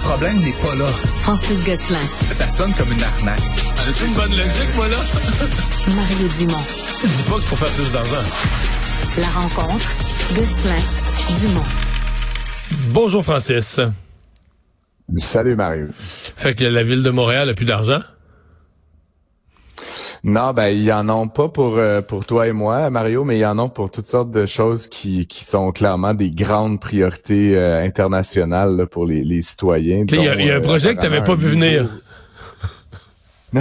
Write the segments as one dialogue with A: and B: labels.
A: problème n'est pas là.
B: Francis Gosselin.
A: Ça sonne comme une arnaque.
C: J'ai une bonne logique, moi, là?
B: Mario Dumont.
C: Dis pas qu'il faut faire plus d'argent.
B: La rencontre. Gosselin. Dumont.
C: Bonjour, Francis.
D: Salut, Mario.
C: Fait que la ville de Montréal a plus d'argent?
D: Non, ben ils en ont pas pour euh, pour toi et moi, Mario, mais ils en ont pour toutes sortes de choses qui, qui sont clairement des grandes priorités euh, internationales là, pour les, les citoyens.
C: Il y, a- il y a un
D: euh,
C: projet que tu n'avais pas vu venir.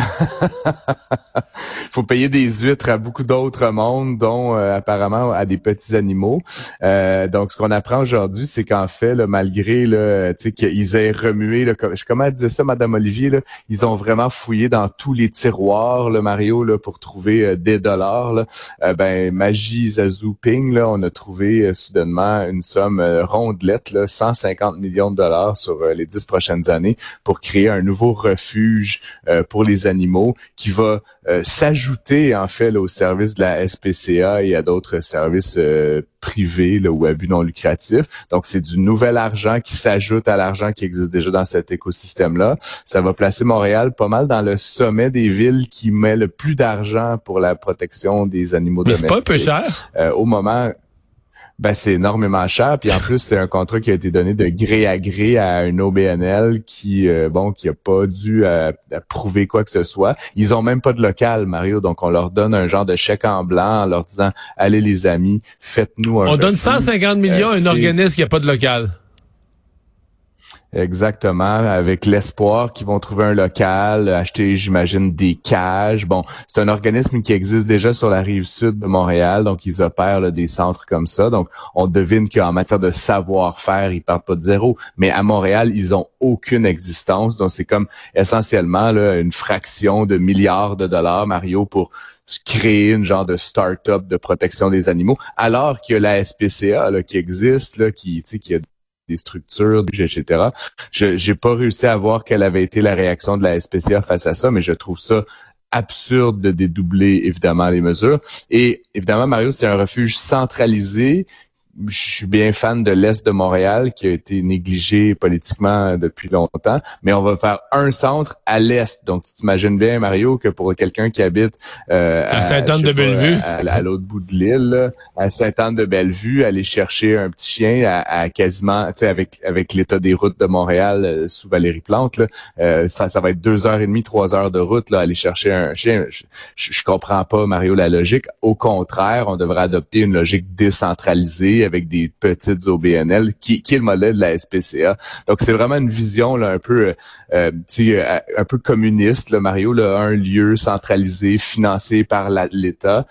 D: faut payer des huîtres à beaucoup d'autres mondes, dont euh, apparemment à des petits animaux. Euh, donc, ce qu'on apprend aujourd'hui, c'est qu'en fait, là, malgré là, qu'ils aient remué, là, comme- comment elle disait ça, Madame Olivier, là, ils ont vraiment fouillé dans tous les tiroirs, le Mario, là, pour trouver euh, des dollars. Là. Euh, ben, Magie Zazou Ping, là, on a trouvé euh, soudainement une somme rondelette, là, 150 millions de dollars sur les dix prochaines années pour créer un nouveau refuge pour les animaux qui va euh, s'ajouter en fait là, au service de la SPCA et à d'autres services euh, privés là, ou à but non lucratif. Donc c'est du nouvel argent qui s'ajoute à l'argent qui existe déjà dans cet écosystème-là. Ça va placer Montréal pas mal dans le sommet des villes qui met le plus d'argent pour la protection des animaux
C: Mais c'est
D: domestiques.
C: pas un peu cher?
D: Euh, au moment, ben c'est énormément cher. Puis en plus, c'est un contrat qui a été donné de gré à gré à une OBNL qui, euh, bon, qui a pas dû euh, prouver quoi que ce soit. Ils ont même pas de local, Mario. Donc on leur donne un genre de chèque en blanc en leur disant, allez les amis, faites-nous un.
C: On donne
D: refuge.
C: 150 millions à un organisme qui n'a pas de local.
D: Exactement, avec l'espoir qu'ils vont trouver un local, acheter, j'imagine, des cages. Bon, c'est un organisme qui existe déjà sur la rive sud de Montréal, donc ils opèrent là, des centres comme ça. Donc, on devine qu'en matière de savoir-faire, ils partent pas de zéro. Mais à Montréal, ils ont aucune existence. Donc, c'est comme essentiellement là, une fraction de milliards de dollars, Mario, pour créer une genre de start-up de protection des animaux, alors que la SPCA là, qui existe, là, qui, qui a des structures, etc. Je j'ai pas réussi à voir quelle avait été la réaction de la SPCA face à ça, mais je trouve ça absurde de dédoubler évidemment les mesures. Et évidemment, Mario, c'est un refuge centralisé. Je suis bien fan de l'Est de Montréal qui a été négligé politiquement depuis longtemps, mais on va faire un centre à l'Est. Donc, tu t'imagines bien, Mario, que pour quelqu'un qui habite euh,
C: À Sainte-Anne
D: je sais
C: de Bellevue.
D: pas, à, à l'autre bout de l'île, à Sainte-Anne-de-Bellevue, aller chercher un petit chien à, à quasiment, tu sais, avec avec l'état des routes de Montréal euh, sous Valérie Plante, là, euh, ça, ça va être deux heures et demie, trois heures de route, là, aller chercher un chien. Je, je, je comprends pas, Mario, la logique. Au contraire, on devrait adopter une logique décentralisée avec des petites OBNL, qui, qui est le modèle de la SPCA. Donc, c'est vraiment une vision là, un peu, euh, euh, tu sais, euh, un peu communiste, là, Mario, là, un lieu centralisé, financé par l'État,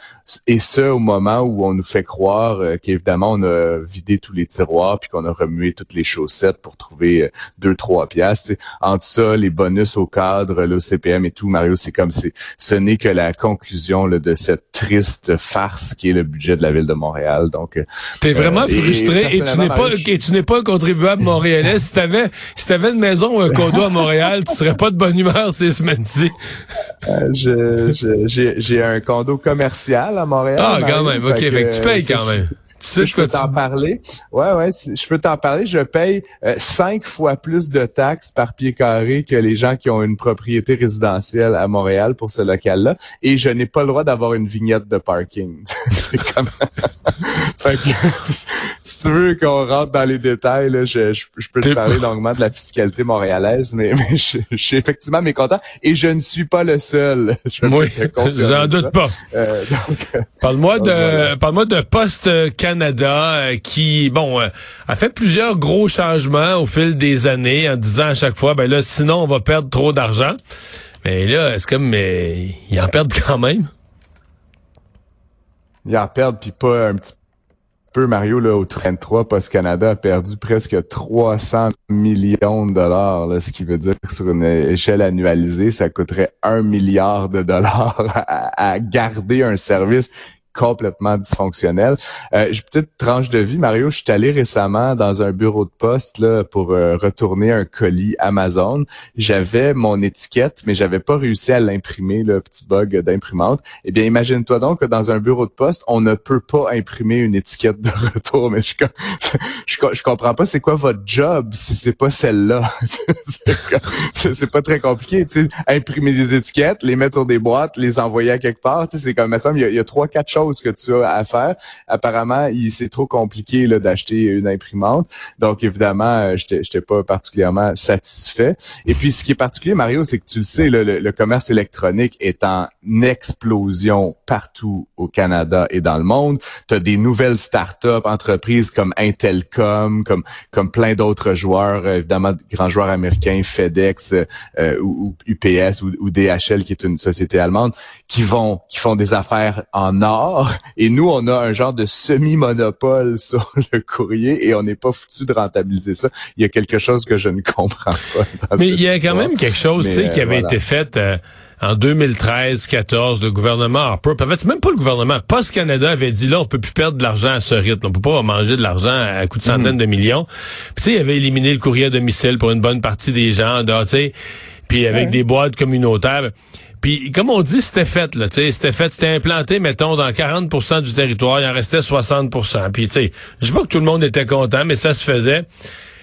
D: et ce, au moment où on nous fait croire euh, qu'évidemment, on a vidé tous les tiroirs puis qu'on a remué toutes les chaussettes pour trouver euh, deux, trois piastres. tu sais. Entre ça, les bonus au cadre, l'OCPM et tout, Mario, c'est comme c'est ce n'est que la conclusion là, de cette triste farce qui est le budget de la ville de Montréal. Donc, euh,
C: T'es vraiment
D: et-
C: frustré et, tu n'es pas et tu n'es pas un contribuable montréalais. si t'avais si t'avais une maison ou un condo à Montréal, tu serais pas de bonne humeur ces semaines-ci.
D: euh, j'ai j'ai un condo commercial à Montréal.
C: Ah, quand même. OK,
D: fait
C: que tu payes quand même. Tu sais
D: je peux
C: tu...
D: t'en parler. Ouais, ouais, je peux t'en parler. Je paye euh, cinq fois plus de taxes par pied carré que les gens qui ont une propriété résidentielle à Montréal pour ce local-là. Et je n'ai pas le droit d'avoir une vignette de parking. C'est comme... Fait que, si tu veux qu'on rentre dans les détails, là, je, je, je peux te parler longuement de la fiscalité montréalaise, mais, mais je, je suis effectivement mécontent. Et je ne suis pas le seul. Je
C: Oui, j'en doute pas.
D: Euh, euh,
C: Parle-moi de
D: voilà.
C: parle-moi de Poste Canada euh, qui bon euh, a fait plusieurs gros changements au fil des années en disant à chaque fois ben là sinon on va perdre trop d'argent. Mais là, est-ce comme mais ils en perdent quand même?
D: Ils en perdent, puis pas un petit Mario, là, au 33, Post Canada a perdu presque 300 millions de dollars, là, ce qui veut dire que sur une échelle annualisée, ça coûterait un milliard de dollars à garder un service complètement dysfonctionnel. Euh, J'ai peut-être tranche de vie, Mario. Je suis allé récemment dans un bureau de poste là pour euh, retourner un colis Amazon. J'avais mon étiquette, mais j'avais pas réussi à l'imprimer, le petit bug d'imprimante. Eh bien, imagine-toi donc que dans un bureau de poste, on ne peut pas imprimer une étiquette de retour. Mais je, je, je comprends pas, c'est quoi votre job si c'est pas celle-là C'est pas très compliqué, imprimer des étiquettes, les mettre sur des boîtes, les envoyer à quelque part. C'est comme ça. Il y a trois, quatre choses que tu as à faire. Apparemment, c'est trop compliqué d'acheter une imprimante. Donc, évidemment, euh, je n'étais pas particulièrement satisfait. Et puis, ce qui est particulier, Mario, c'est que tu le sais, le, commerce électronique est en explosion partout au Canada et dans le monde. Tu as des nouvelles start-up, entreprises comme Intelcom, comme plein d'autres joueurs, euh, évidemment, grands joueurs américains, FedEx euh, ou, UPS ou, ou DHL, qui est une société allemande, qui vont, qui font des affaires en or. Et nous, on a un genre de semi-monopole sur le courrier et on n'est pas foutu de rentabiliser ça. Il y a quelque chose que je ne comprends pas.
C: Mais il y a quand même quelque chose, tu sais, qui avait été fait. Euh, en 2013-14, le gouvernement Harper, en fait, c'est même pas le gouvernement, Post Canada avait dit là, on peut plus perdre de l'argent à ce rythme, on peut pas manger de l'argent à coup de centaines mhm. de millions. Puis tu sais, il avait éliminé le courrier à domicile pour une bonne partie des gens, tu sais, puis avec des boîtes communautaires. Puis, comme on dit, c'était fait, là, tu sais, c'était fait, c'était implanté, mettons, dans 40% du territoire, il en restait 60% Puis, tu sais, je sais pas que tout le monde était content, mais ça se faisait.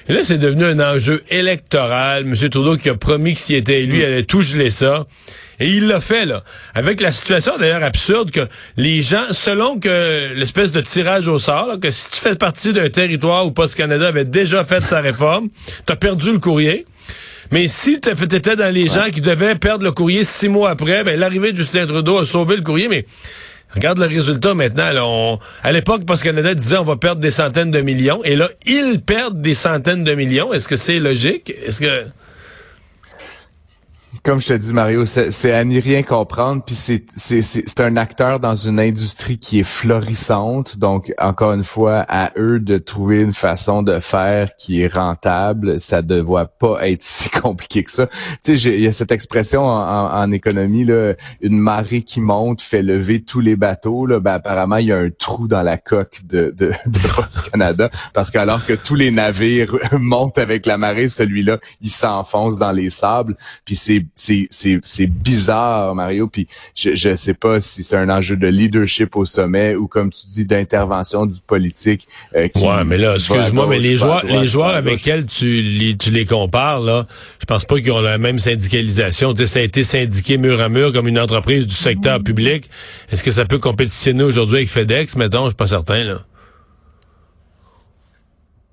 C: Et là, c'est devenu un enjeu électoral. M. Trudeau qui a promis que s'il était élu, il allait tout geler ça. Et il l'a fait, là. Avec la situation d'ailleurs absurde que les gens, selon que l'espèce de tirage au sort, que si tu fais partie d'un territoire où Post Canada avait déjà fait sa réforme, t'as perdu le courrier. Mais si tu étais dans les gens qui devaient perdre le courrier six mois après, ben, l'arrivée de Justin Trudeau a sauvé le courrier, mais regarde le résultat maintenant. à l'époque, Post Canada disait on va perdre des centaines de millions, et là, ils perdent des centaines de millions. Est-ce que c'est logique? Est-ce que
D: comme je te dis, Mario, c'est à n'y rien comprendre. Puis c'est un acteur dans une industrie qui est florissante. Donc, encore une fois, à eux de trouver une façon de faire qui est rentable. Ça ne doit pas être si compliqué que ça. Tu sais, il y a cette expression en, économie, là, une marée qui monte fait lever tous les bateaux. Là. Ben, apparemment, il y a un trou dans la coque de, de, de Canada. Parce que alors que tous les navires montent avec la marée, celui-là, il s'enfonce dans les sables. Puis c'est c'est bizarre, Mario. Puis je je sais pas si c'est un enjeu de leadership au sommet ou comme tu dis d'intervention du politique.
C: Euh, ouais, mais là, excuse-moi, mais les joueurs les joueurs avec lesquels tu les tu les compares là, je pense pas qu'ils ont la même syndicalisation. Tu sais, ça a été syndiqué mur à mur comme une entreprise du secteur public. Est-ce que ça peut compétitionner aujourd'hui avec FedEx, mettons, je suis pas certain là.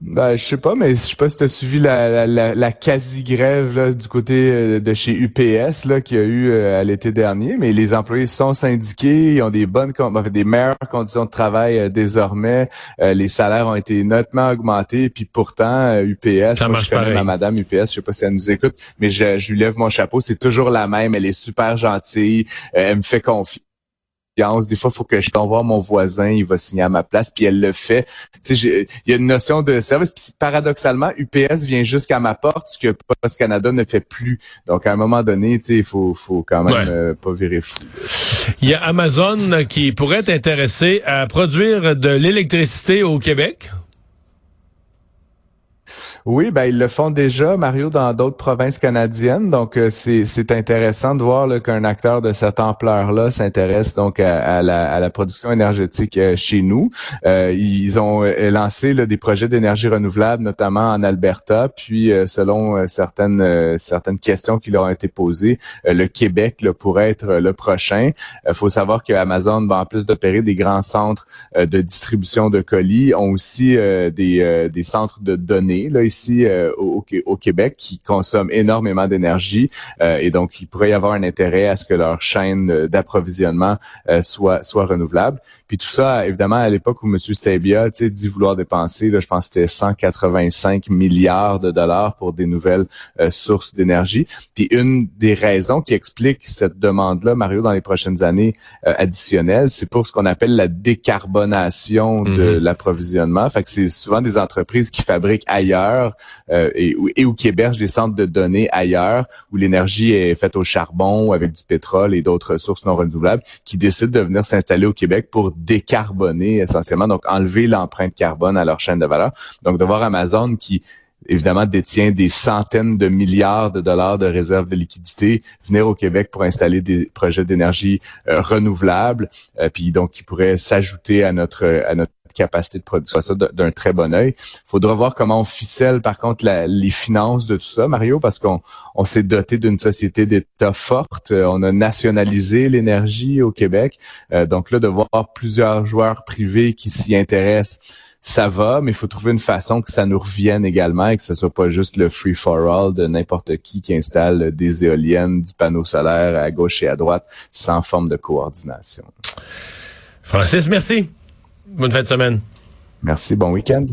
D: Ben, je sais pas, mais je sais pas si tu as suivi la, la, la, quasi-grève du côté euh, de chez UPS là qu'il y a eu euh, à l'été dernier, mais les employés sont syndiqués, ils ont des bonnes des meilleures conditions de travail euh, désormais, les salaires ont été nettement augmentés, puis pourtant UPS,
C: Ça marche je connais
D: ma madame UPS, je sais pas si elle nous écoute, mais je, je lui lève mon chapeau, c'est toujours la même, elle est super gentille, elle me fait confiance des fois, il faut que je t'envoie mon voisin, il va signer à ma place, puis elle le fait. Il y a une notion de service. Puis paradoxalement, UPS vient jusqu'à ma porte, ce que Post Canada ne fait plus. Donc, à un moment donné, il faut, faut quand même euh, pas virer fou.
C: Il y a Amazon qui pourrait être intéressé à produire de l'électricité au Québec.
D: Oui, ben ils le font déjà, Mario, dans d'autres provinces canadiennes. Donc euh, c'est intéressant de voir qu'un acteur de cette ampleur-là s'intéresse donc à, la, production énergétique euh, chez nous. Euh, ils ont lancé des projets d'énergie renouvelable, notamment en Alberta. Puis selon certaines certaines questions qui leur ont été posées, le Québec pourrait être le prochain. Il faut savoir que Amazon va en plus d'opérer des grands centres de distribution de colis, ont aussi des, des centres de données là ici euh, au, au, Québec qui consomment énormément d'énergie euh, et donc il pourrait y avoir un intérêt à ce que leur chaîne d'approvisionnement euh, soit soit renouvelable. Puis tout ça, évidemment, à l'époque où M. Sabia dit vouloir dépenser, là, je pense que c'était 185 milliards de dollars pour des nouvelles sources d'énergie. Puis une des raisons qui explique cette demande-là, Mario, dans les prochaines années additionnelles, c'est pour ce qu'on appelle la décarbonation de mm-hmm. l'approvisionnement. Fait que c'est souvent des entreprises qui fabriquent ailleurs euh, et, et ou qui des centres de données ailleurs où l'énergie est faite au charbon avec du pétrole et d'autres ressources non renouvelables qui décident de venir s'installer au Québec pour décarboner essentiellement, donc enlever l'empreinte carbone à leur chaîne de valeur. Donc de voir Amazon qui évidemment détient des centaines de milliards de dollars de réserves de liquidités, venir au Québec pour installer des projets d'énergie euh, renouvelable, euh, puis donc qui pourrait s'ajouter à notre à notre capacité de produire ça d'un très bon œil. Faudra voir comment on ficelle par contre les finances de tout ça, Mario, parce qu'on on, s'est doté d'une société d'État forte, euh, on a nationalisé l'énergie au Québec, donc là de voir plusieurs joueurs privés qui s'y intéressent ça va, mais il faut trouver une façon que ça nous revienne également et que ce soit pas juste le free for all de n'importe qui qui installe des éoliennes, du panneau solaire à gauche et à droite sans forme de coordination.
C: Francis, merci. Bonne fin de semaine.
D: Merci, bon week-end.